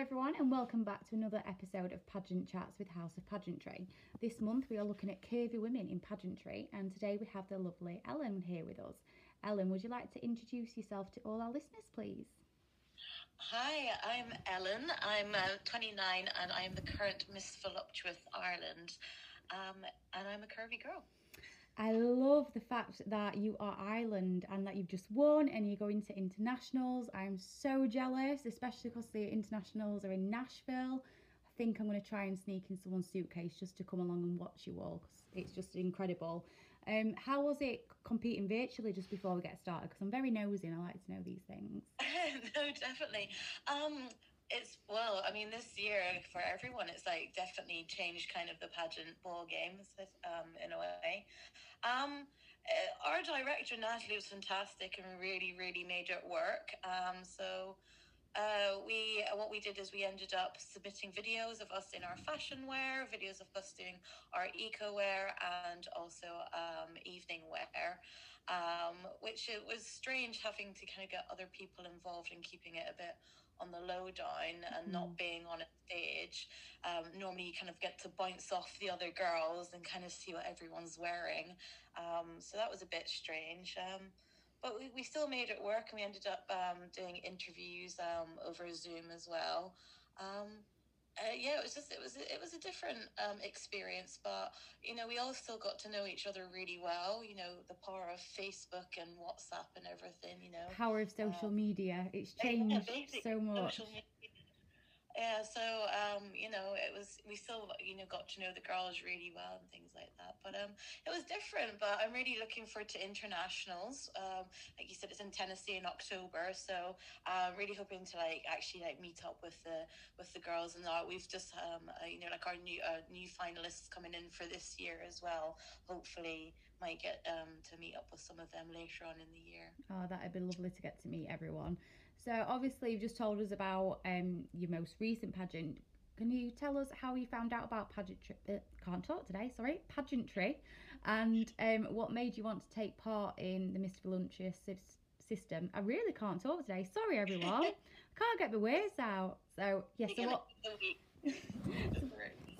everyone, and welcome back to another episode of Pageant Chats with House of Pageantry. This month we are looking at curvy women in pageantry, and today we have the lovely Ellen here with us. Ellen, would you like to introduce yourself to all our listeners, please? Hi, I'm Ellen. I'm uh, 29 and I'm the current Miss Voluptuous Ireland. Um, and I'm a curvy girl. I love the fact that you are Ireland and that you've just won and you're going to internationals. I'm so jealous, especially because the internationals are in Nashville. I think I'm going to try and sneak in someone's suitcase just to come along and watch you all because it's just incredible. Um, how was it competing virtually just before we get started? Because I'm very nosy and I like to know these things. no, definitely. Um, it's well, I mean, this year for everyone, it's like definitely changed kind of the pageant ball games um, in a way. Um, uh, our director Natalie was fantastic and really, really made it work. Um, so uh, we what we did is we ended up submitting videos of us in our fashion wear, videos of us doing our eco wear, and also um, evening wear. Um, which it was strange having to kind of get other people involved in keeping it a bit on the lowdown and mm. not being on a stage. Um, normally, you kind of get to bounce off the other girls and kind of see what everyone's wearing. Um, so that was a bit strange. Um, but we, we still made it work and we ended up um, doing interviews um, over Zoom as well. Um, uh, yeah, it was just it was it was a different um, experience, but you know we all still got to know each other really well. You know the power of Facebook and WhatsApp and everything. You know power of social um, media. It's changed yeah, so much yeah so um you know it was we still you know got to know the girls really well and things like that but um it was different but i'm really looking forward to internationals. Um like you said it's in tennessee in october so i'm uh, really hoping to like actually like meet up with the with the girls and uh, we've just um uh, you know like our new uh, new finalists coming in for this year as well. Hopefully might get um to meet up with some of them later on in the year. Oh that'd be lovely to get to meet everyone so obviously you've just told us about um, your most recent pageant. Can you tell us how you found out about pageantry? Uh, can't talk today, sorry, pageantry, and um, what made you want to take part in the Mr. Voluptuous system? I really can't talk today. Sorry, everyone. Can't get the words out. So yes, yeah, so what?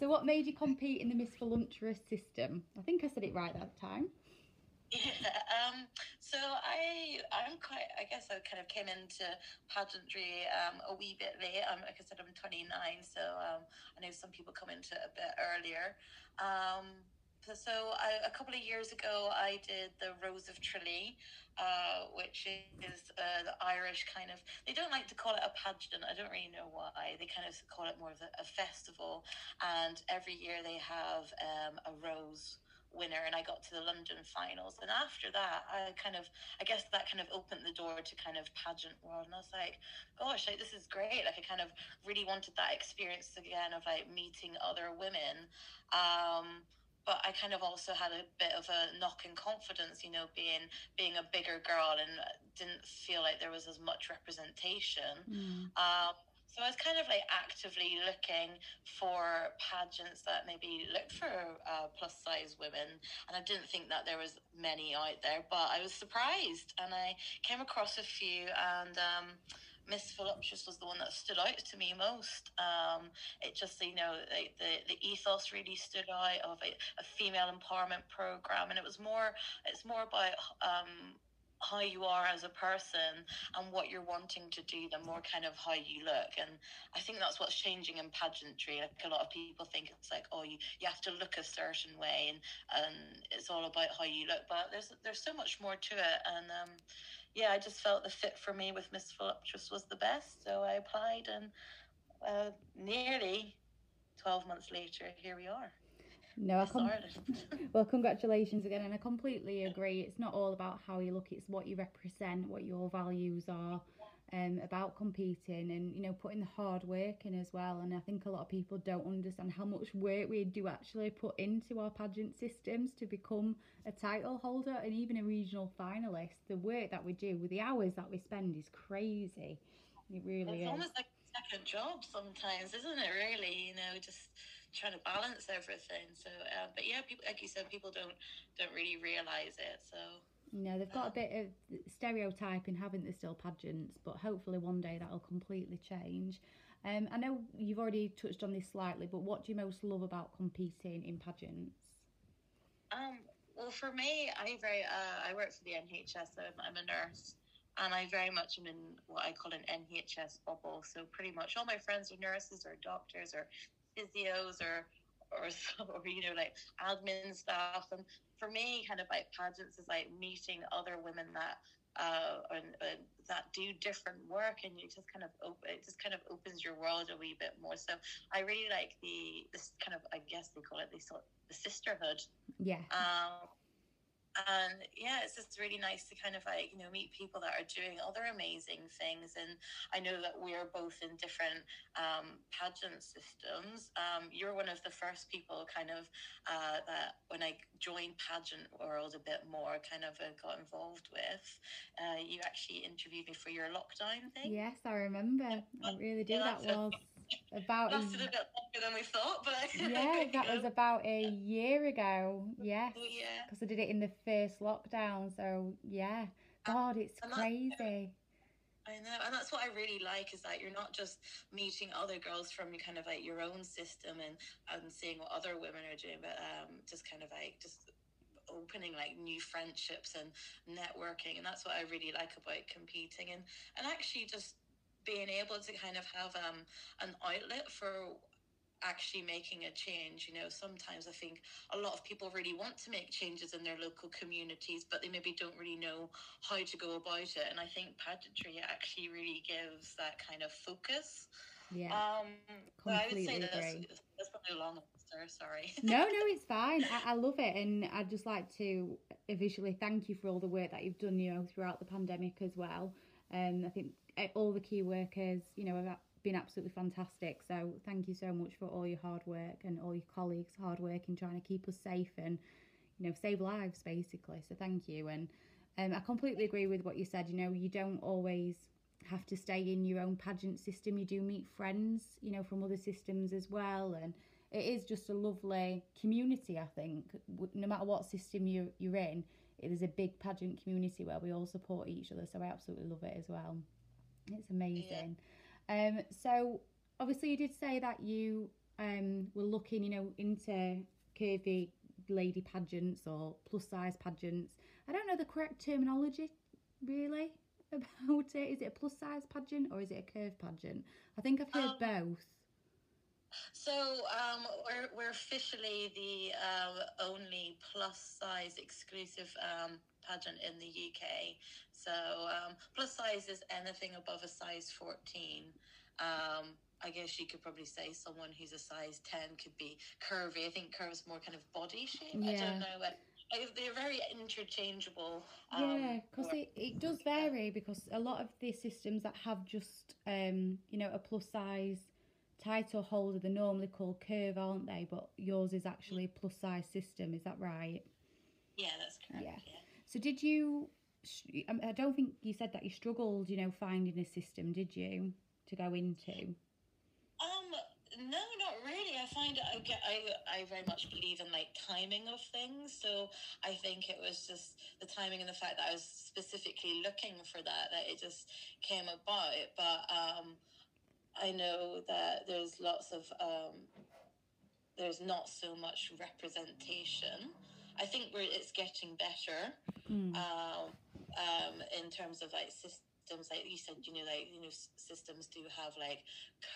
so what made you compete in the Miss Voluptuous system? I think I said it right that time. Yeah, um, so I, I'm quite. I guess I kind of came into pageantry um, a wee bit late. Um, like I said, I'm 29, so um, I know some people come into it a bit earlier. Um, so I, a couple of years ago, I did the Rose of Tralee, uh, which is uh, the Irish kind of. They don't like to call it a pageant. I don't really know why. They kind of call it more of a, a festival, and every year they have um, a rose winner and I got to the London finals. And after that, I kind of, I guess that kind of opened the door to kind of pageant world. And I was like, gosh, like, this is great. Like I kind of really wanted that experience again of like meeting other women. Um, but I kind of also had a bit of a knock in confidence, you know, being being a bigger girl and didn't feel like there was as much representation. Mm. Um, so I was kind of like actively looking for pageants that maybe looked for uh, plus size women, and I didn't think that there was many out there. But I was surprised, and I came across a few, and um, Miss Voluptuous was the one that stood out to me most. Um, it just, you know, the, the, ethos really stood out of a, a, female empowerment program, and it was more. It's more about um, how you are as a person and what you're wanting to do the more kind of how you look. And i think that's what's changing in pageantry. Like a lot of people think it's like oh you, you have to look a certain way and and it's all about how you look. But there's there's so much more to it. And um yeah i just felt the fit for me with miss voluptuous was the best. So i applied and uh, nearly 12 months later here we are no, I com- well, congratulations again, and I completely agree. It's not all about how you look; it's what you represent, what your values are, um, about competing, and you know, putting the hard work in as well. And I think a lot of people don't understand how much work we do actually put into our pageant systems to become a title holder and even a regional finalist. The work that we do, with the hours that we spend, is crazy. It really it's is. almost like a second job sometimes, isn't it? Really, you know, just trying to balance everything. So, uh, but yeah, people like you said, people don't don't really realize it. So No, they've got a bit of stereotyping, haven't they, still pageants, but hopefully one day that'll completely change. Um, I know you've already touched on this slightly, but what do you most love about competing in pageants? Um, well, for me, I very uh, I work for the NHS. So I'm, I'm a nurse, and I very much am in what I call an NHS bubble. So pretty much all my friends are nurses or doctors or physios or or, or you know like admin staff. And for me, kind of like pageants is like meeting other women that uh, and, and that do different work, and you just kind of op- it just kind of opens your world a wee bit more. So I really like the this kind of I guess they call it sort the sisterhood. Yeah. Um, and yeah it's just really nice to kind of like you know meet people that are doing other amazing things. And i know that we're both in different um, pageant systems. Um, you're one of the first people kind of uh, that when i joined pageant world a bit more kind of uh, got involved with. Uh, you actually interviewed me for your lockdown thing. Yes i remember. I really do Yeah, that was about lasted a bit longer than we thought but yeah that was about a year ago. Yes. Oh, yeah. Because I did it in the first lockdown. So yeah, God, it's and crazy. I know, and that's what I really like is that you're not just meeting other girls from kind of like your own system and and seeing what other women are doing, but um, just kind of like just opening like new friendships and networking, and that's what I really like about competing and and actually just being able to kind of have um an outlet for actually making a change you know sometimes i think a lot of people really want to make changes in their local communities but they maybe don't really know how to go about it and i think pageantry actually really gives that kind of focus Yeah. um but i would say Completely that's, agree. that's probably a long answer sorry no, no, it's fine. I, I love it, and I'd just like to officially thank you for all the work that you've done, you know, throughout the pandemic as well. Um, I think all the key workers, you know, have been absolutely fantastic. So thank you so much for all your hard work and all your colleagues' hard work in trying to keep us safe and, you know, save lives basically. So thank you, and um, I completely agree with what you said. You know, you don't always have to stay in your own pageant system. You do meet friends, you know, from other systems as well, and it is just a lovely community. I think no matter what system you you're in, is a big pageant community where we all support each other. So I absolutely love it as well. It's amazing. Um, so obviously you did say that you um were looking, you know, into curvy lady pageants or plus size pageants. I don't know the correct terminology really about it. Is it a plus size pageant or is it a curve pageant? I think I've heard Um, both. So um, we're, we're officially the uh, only plus size exclusive um, pageant in the UK. So um, plus size is anything above a size 14. Um, I guess you could probably say someone who's a size 10 could be curvy. I think curve's more kind of body shape. I don't know. I- they're very interchangeable. yeah, um, because it, it does vary because a lot of the systems that have just um you know a plus size title holder they're normally called curve aren't they but yours is actually a plus size system is that right Yeah, that's correct. Yeah. So did you I I don't think you said that you struggled you know finding a system did you to go into Um, no, not really. I find I get I I very much believe in like timing of things. So I think it was just the timing and the fact that I was specifically looking for that that it just came about. But um, I know that there's lots of um, there's not so much representation. I think we're it's getting better Mm. um, um, in terms of like systems, like you said, you know, like you know, s- systems do have like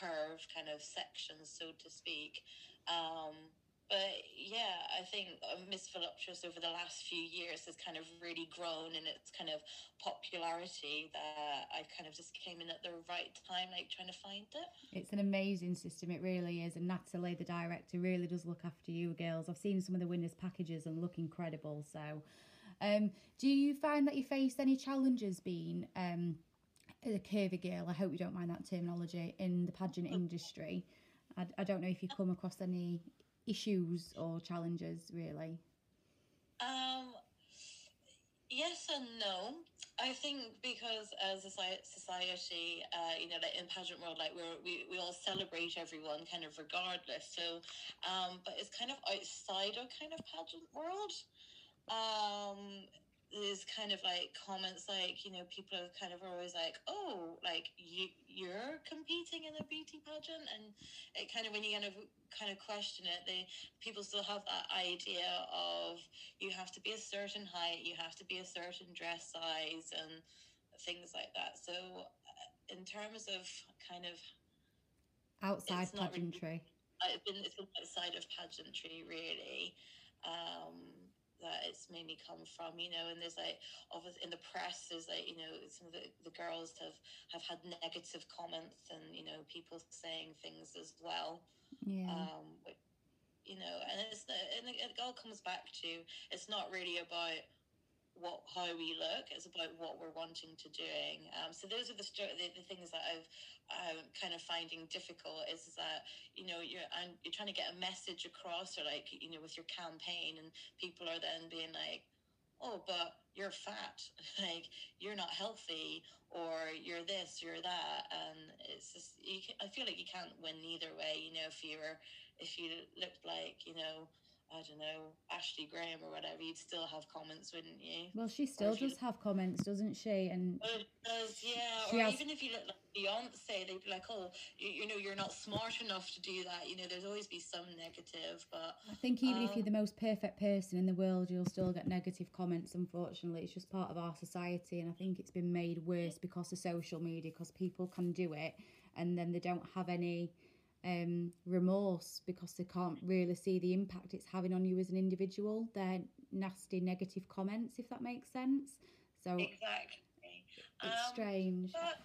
curve kind of sections, so to speak. Um, but yeah, I think uh, Miss Voluptuous over the last few years has kind of really grown in its kind of popularity. That I kind of just came in at the right time, like trying to find it. It's an amazing system, it really is. And Natalie, the director, really does look after you girls. I've seen some of the winners' packages and look incredible. So, um, do you find that you faced any challenges being um, a curvy girl? I hope you don't mind that terminology in the pageant industry. I, I don't know if you come across any issues or challenges, really. Um, yes and no. I think because as a society, uh, you know, like in pageant world, like we're, we we all celebrate everyone kind of regardless. So, um, but it's kind of outside of kind of pageant world. Um, there's kind of like comments like you know people are kind of always like oh like you you're competing in a beauty pageant? And it kind of when you kind of kind of question it they people still have that idea of you have to be a certain height you have to be a certain dress size and things like that. So uh, in terms of kind of outside pageantry really, it's been, it's been outside of pageantry really. Um that it's mainly come from, you know, and there's like obviously in the press there's like, you know, some of the, the girls have have had negative comments and, you know, people saying things as well. Yeah. Um you know, and it's and it all comes back to it's not really about what how we look it's about what we're wanting to doing. Um, so those are the, the, the things that i've um, kind of finding difficult is, that you know you're and you're trying to get a message across or like you know with your campaign and people are then being like oh but you're fat. Like you're not healthy or you're this you're that. And it's just you, i feel like you can't win either way you know if you're if you looked like you know I don't know, Ashley Graham or whatever, you'd still have comments, wouldn't you? Well, she still does have comments, doesn't she? And well, does, yeah. Or has... even if you look like Beyonce, they'd be like, "Oh, you, you, know, you're not smart enough to do that." You know, there's always be some negative, but I think even um, if you're the most perfect person in the world, you'll still get negative comments. Unfortunately, it's just part of our society, and I think it's been made worse because of social media, because people can do it, and then they don't have any um, remorse because they can't really see the impact it's having on you as an individual. They're nasty, negative comments, if that makes sense. So exactly, it's um, strange. But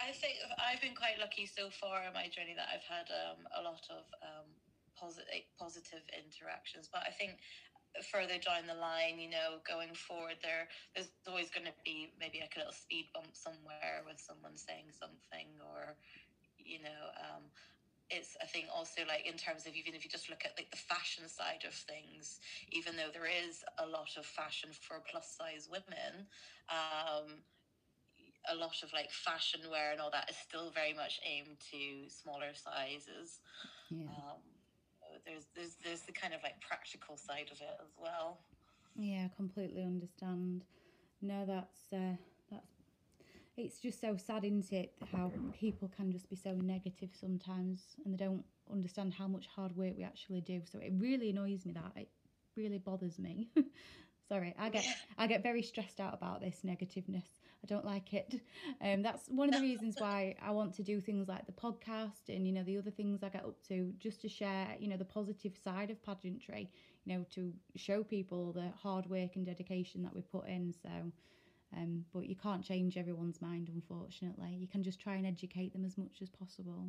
I think I've been quite lucky so far in my journey that I've had um, a lot of um, positive positive interactions. But I think further down the line, you know, going forward, there there's always going to be maybe like a little speed bump somewhere with someone saying something or you know um, it's I think also like in terms of even if you just look at like the fashion side of things, even though there is a lot of fashion for plus size women, um, a lot of like fashion wear and all that is still very much aimed to smaller sizes. Yeah. Um, there's there's there's the kind of like practical side of it as well. Yeah, I completely understand. No, that's uh, it's just so sad, isn't it? How people can just be so negative sometimes and they don't understand how much hard work we actually do. So it really annoys me that it really bothers me. Sorry, I get I get very stressed out about this negativeness. I don't like it. Um, that's one of the reasons why I want to do things like the podcast and you know the other things I get up to, just to share you know the positive side of pageantry. You know to show people the hard work and dedication that we put in. So um, but you can't change everyone's mind, unfortunately. You can just try and educate them as much as possible.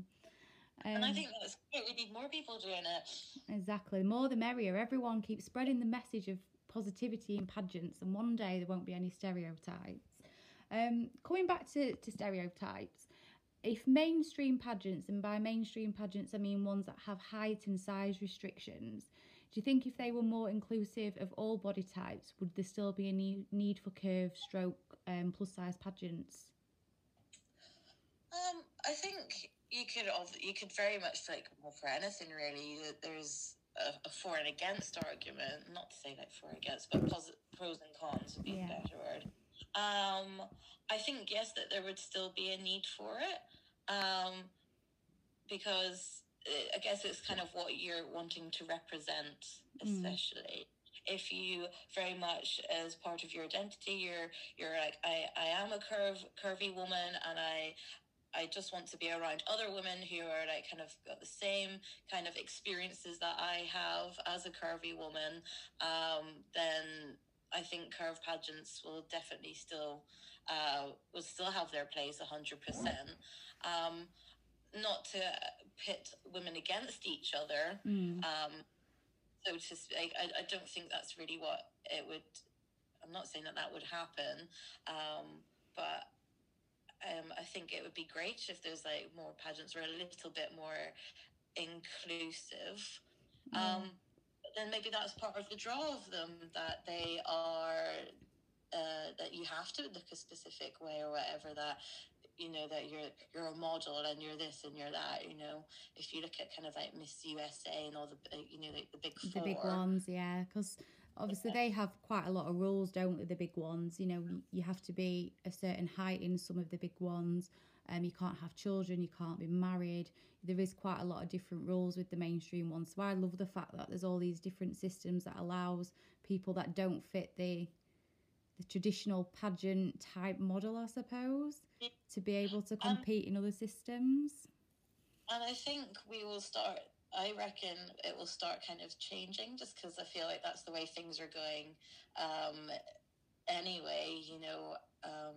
Um, and I um, think that's great. We need more people doing it. Exactly. The more the merrier. Everyone keeps spreading the message of positivity in pageants, and one day there won't be any stereotypes. Um, coming back to, to stereotypes, if mainstream pageants, and by mainstream pageants I mean ones that have height and size restrictions, do you think if they were more inclusive of all body types, would there still be a need for curve, stroke, um, plus size pageants? Um, I think you could you could very much like well for anything really. There's a, a, for and against argument. Not to say like for and against, but pos- pros and cons would be yeah. a better word. Um, I think yes that there would still be a need for it, um, because I guess it's kind of what you're wanting to represent, mm. especially. Mm. If you very much as part of your identity, you're you're like I, I am a curve curvy woman and I I just want to be around other women who are like kind of got the same kind of experiences that I have as a curvy woman, um, then I think curve pageants will definitely still uh, will still have their place hundred percent. Not to pit women against each other. Mm. Um, so to speak, I, I don't think that's really what it would. I'm not saying that that would happen, um, but um, I think it would be great if there's like more pageants were a little bit more inclusive. Mm. Um, then maybe that's part of the draw of them that they are uh, that you have to look a specific way or whatever that you know that you're you're a model and you're this and you're that you know if you look at kind of like miss usa and all the you know like the big four. the big ones yeah because obviously they have quite a lot of rules, don't they? The big ones, you know, you have to be a certain height in some of the big ones. Um, you can't have children, you can't be married. There is quite a lot of different rules with the mainstream ones. So I love the fact that there's all these different systems that allows people that don't fit the the traditional pageant type model, I suppose, to be able to Um, compete in other systems. And I think we will start. I reckon it will start kind of changing, just because I feel like that's the way things are going. Um, anyway, you know, um,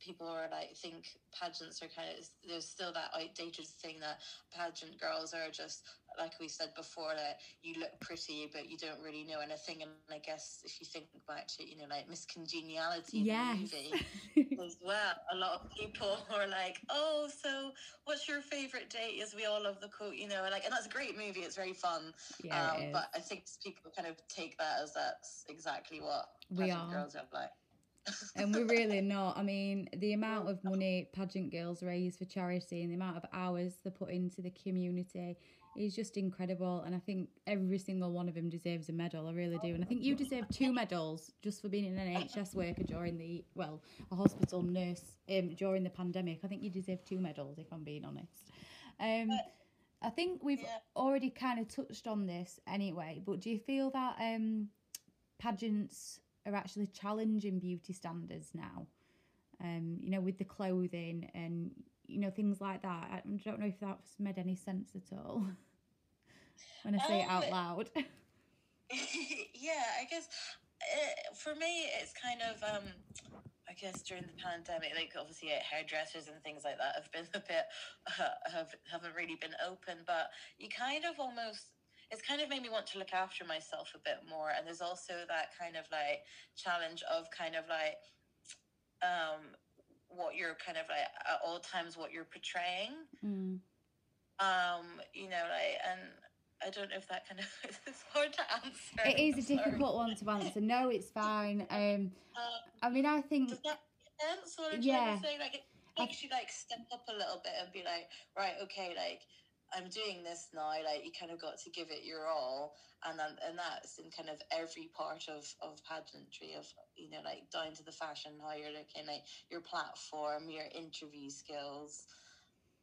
people are like think pageants are kind of there's still that outdated thing that pageant girls are just like we said before that you look pretty but you don't really know anything. And I guess if you think back to you know like Miss Congeniality, Yes. movie as well. A lot of people are like, "Oh, so what's your favorite date?" As we all love the quote, you know, like, and that's a great movie. It's very fun. yeah, um, is. but I think people kind of take that as that's exactly what We pageant are. girls are like. And we're really not. I mean, the amount of money pageant girls raise for charity and the amount of hours they put into the community is just incredible. And I think every single one of them deserves a medal. I really do. And I think you deserve two medals just for being an NHS worker during the well, a hospital nurse um, during the pandemic. I think you deserve two medals if I'm being honest. Um, I think we've Yeah. already kind of touched on this anyway. But do you feel that um, pageants are actually challenging beauty standards now? Um, you know, with the clothing and you know things like that. I don't know if that's made any sense at all when I say it out Um, loud. yeah, I guess uh, for me, it's kind of, um, I guess during the pandemic, like obviously hairdressers and things like that have been a bit, uh, have, haven't really been open, but you kind of almost, it's kind of made me want to look after myself a bit more. And there's also that kind of like challenge of kind of like, um, what you're kind of like at all times, what you're portraying Mm. um you know like and i don't know if that kind of it's hard to answer It is a sorry. difficult one to answer. No, it's fine. Um, Um, I mean, I think does that make sense what i'm Yeah. trying to say like it makes you like step up a little bit and be like right okay like i'm doing this now like you kind of got to give it your all and then and that's in kind of every part of of pageantry of you know like down to the fashion how you're looking like your platform your interview skills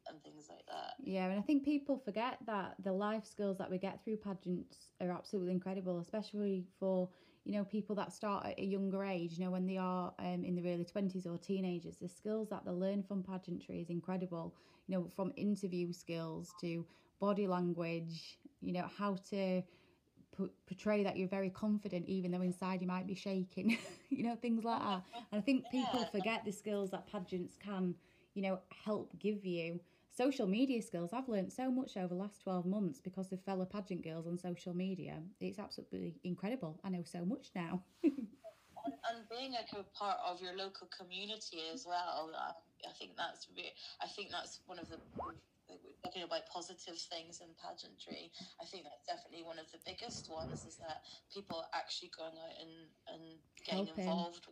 and things like that. Yeah, and I think people forget that the life skills that we get through pageants are absolutely incredible, especially for you know people that start at a younger age. You know, when they are um, in their early twenties or teenagers, the skills that they learn from pageantry is incredible. You know, from interview skills to body language. You know, how to p- portray that you're very confident, even though inside you might be shaking. you know, things like that. And I think people forget the skills that pageants can, you know, help give you. Social media skills. I've learned so much over the last 12 months because of fellow pageant girls on social media. It's absolutely incredible. I know so much now. and being like a part of your local community as well um, i think that's re- i think that's one of the talking about positive things in pageantry i think that's definitely one of the biggest ones is that people are actually going out and and getting Helping. involved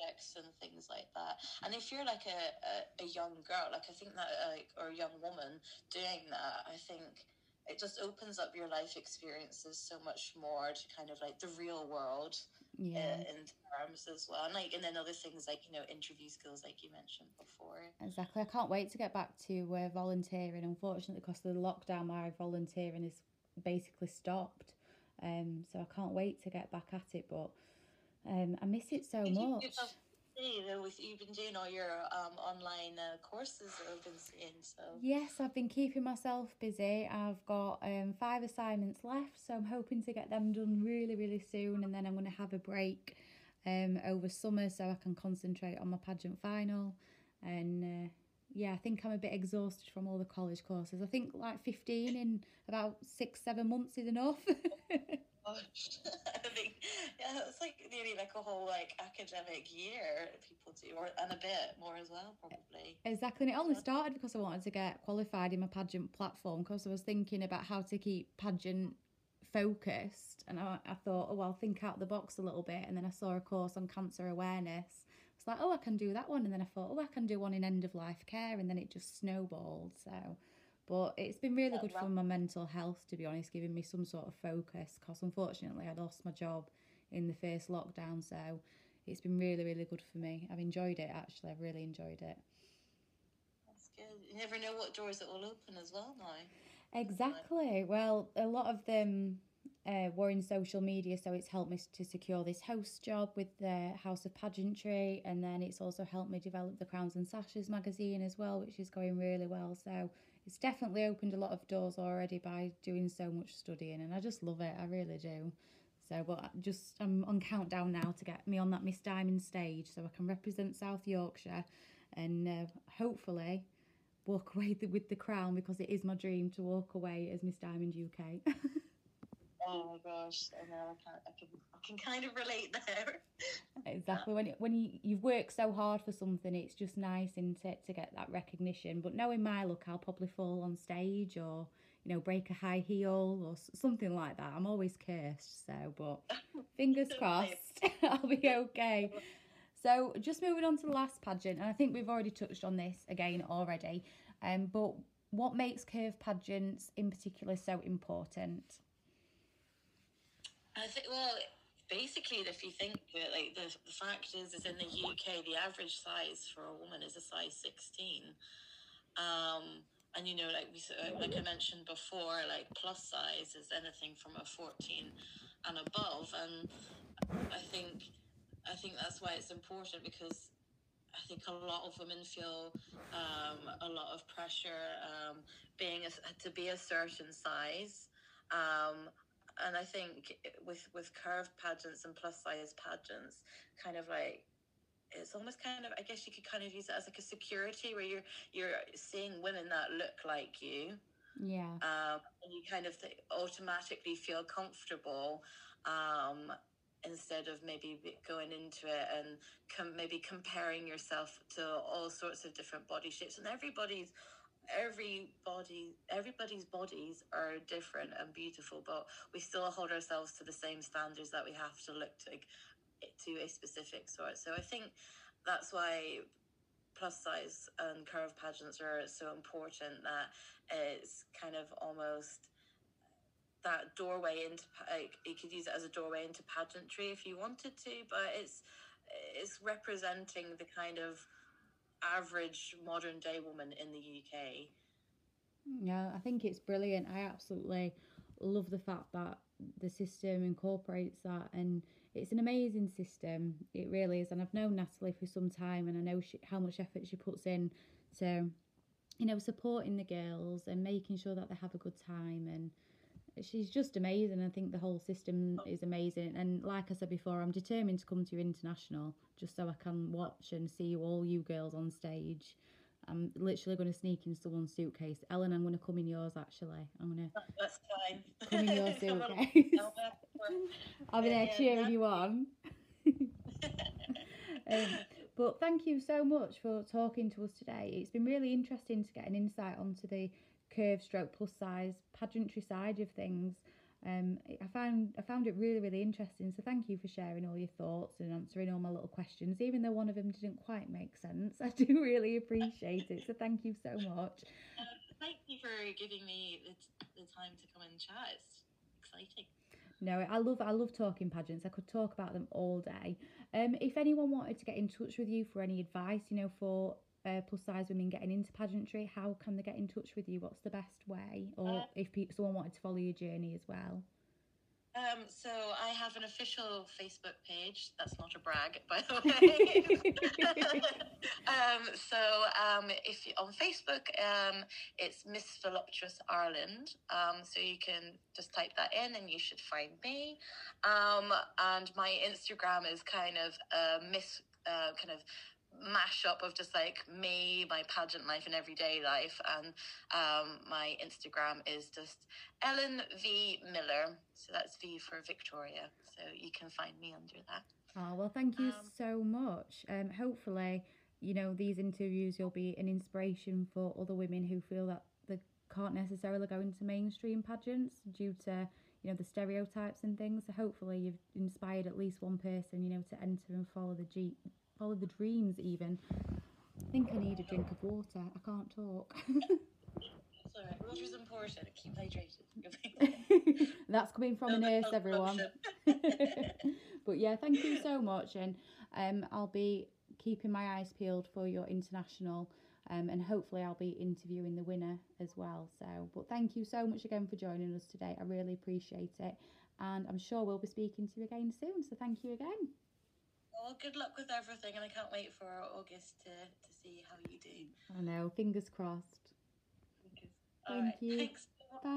and things like that and if you're like a, a, a young girl like i think that like or a young woman doing that i think it just opens up your life experiences so much more to kind of like the real world Yeah, uh, in terms as well. And like, and then other things like you know interview skills, like you mentioned before. exactly. I can't wait to get back to uh, volunteering. Unfortunately, because of the lockdown, my volunteering is basically stopped. Um, so I can't wait to get back at it. But um, I miss it so keep much. yourself busy, with you've been doing all your um, online uh, courses that I've been seeing. So Yes, I've been keeping myself busy. I've got um, five assignments left, so I'm hoping to get them done really, really soon. And then I'm going to have a break um, over summer so I can concentrate on my pageant final. And uh, yeah, I think I'm a bit exhausted from all the college courses. I think like 15 in about six, seven months is enough. gosh, I think yeah, it's like nearly like a whole like academic year people do, or and a bit more as well, probably. Exactly, and it only started because I wanted to get qualified in my pageant platform because I was thinking about how to keep pageant focused, and I, I thought, oh, well, think out the box a little bit, and then I saw a course on cancer awareness. It's like, oh, I can do that one, and then I thought, oh, I can do one in end of life care, and then it just snowballed. So, but it's been really good for my mental health, to be honest, giving me some sort of focus. Because unfortunately, I lost my job in the first lockdown. So it's been really, really good for me. I've enjoyed it actually. I've really enjoyed it. That's good. You never know what doors it will open as well now. Exactly. Well, a lot of them uh, were in social media, so it's helped me to secure this host job with the House of Pageantry, and then it's also helped me develop the Crowns and Sashes magazine as well, which is going really well. So it's definitely opened a lot of doors already by doing so much studying, and I just love it. I really do. So, but just I'm on countdown now to get me on that Miss Diamond stage, so I can represent South Yorkshire, and uh, hopefully walk away with the crown because it is my dream to walk away as Miss Diamond UK. oh my gosh, I know I can I can I can kind of relate there. exactly when it, when you you've worked so hard for something, it's just nice, isn't it, to get that recognition. But knowing my luck, I'll probably fall on stage or you know break a high heel or something like that. I'm always cursed, so but fingers crossed, I'll be okay. So just moving on to the last pageant, and I think we've already touched on this again already. Um, but what makes curve pageants in particular so important? I think well, basically, if you think that, like the, the fact is, is in the UK, the average size for a woman is a size sixteen. Um, and you know, like we like I mentioned before, like plus size is anything from a fourteen and above, and I think I think that's why it's important because I think a lot of women feel um, a lot of pressure um, being a, to be a certain size. Um, and I think with with curved pageants and plus size pageants, kind of like it's almost kind of I guess you could kind of use it as like a security where you're you're seeing women that look like you. Yeah. Um, and you kind of th- automatically feel comfortable um, instead of maybe going into it and com- maybe comparing yourself to all sorts of different body shapes and everybody's everybody everybody's bodies are different and beautiful but we still hold ourselves to the same standards that we have to look to to a specific sort. So i think that's why plus size and curve pageants are so important that it's kind of almost that doorway into like you could use it as a doorway into pageantry if you wanted to but it's it's representing the kind of average modern day woman in the UK yeah I think it's brilliant. I absolutely love the fact that the system incorporates that and it's an amazing system. It really is and I've known Natalie for some time and I know she, how much effort she puts in to you know supporting the girls and making sure that they have a good time and she's just amazing. I think the whole system is amazing. And like I said before, I'm determined to come to your international just so I can watch and see all you girls on stage. I'm literally going to sneak in someone's suitcase. Ellen, I'm going to come in yours actually. I'm going to. That's fine. Come in your suitcase. I'll be there cheering you on. um, but thank you so much for talking to us today. It's been really interesting to get an insight onto the curve stroke plus size pageantry side of things um, I found I found it really really interesting. So thank you for sharing all your thoughts and answering all my little questions, even though one of them didn't quite make sense. I do really appreciate it. So thank you so much. Uh, thank you for giving me the, the time to come and chat. It's exciting. No, I love I love talking pageants. I could talk about them all day. Um, if anyone wanted to get in touch with you for any advice, you know, for uh, plus size women getting into pageantry, how can they get in touch with you? What's the best way? Or uh, if pe- someone wanted to follow your journey as well? Um, so I have an official Facebook page. That's not a brag, by the way. um, so um, if you, on Facebook, um, it's Miss Voluptuous Ireland. Um, so you can just type that in, and you should find me. Um, and my Instagram is kind of uh, Miss uh, kind of mashup of just like me, my pageant life and everyday life. And um, my Instagram is just Ellen V Miller. So that's V for Victoria. So you can find me under that. Oh, well, thank you um, so much. Um, hopefully, you know, these interviews will be an inspiration for other women who feel that they can't necessarily go into mainstream pageants due to you know the stereotypes and things so hopefully you've inspired at least one person you know to enter and follow the G follow the dreams even. I think I need a drink of water. I can't talk. Sorry. right. Water's important. Keep hydrated. That's coming from a nurse, everyone. but yeah, thank you so much, and um, I'll be keeping my eyes peeled for your international. Um, and hopefully I'll be interviewing the winner as well. So, but thank you so much again for joining us today. I really appreciate it, and I'm sure we'll be speaking to you again soon. So, thank you again. Well, good luck with everything, and I can't wait for August to, to see how you do. I know, fingers crossed. Thank you. Thanks.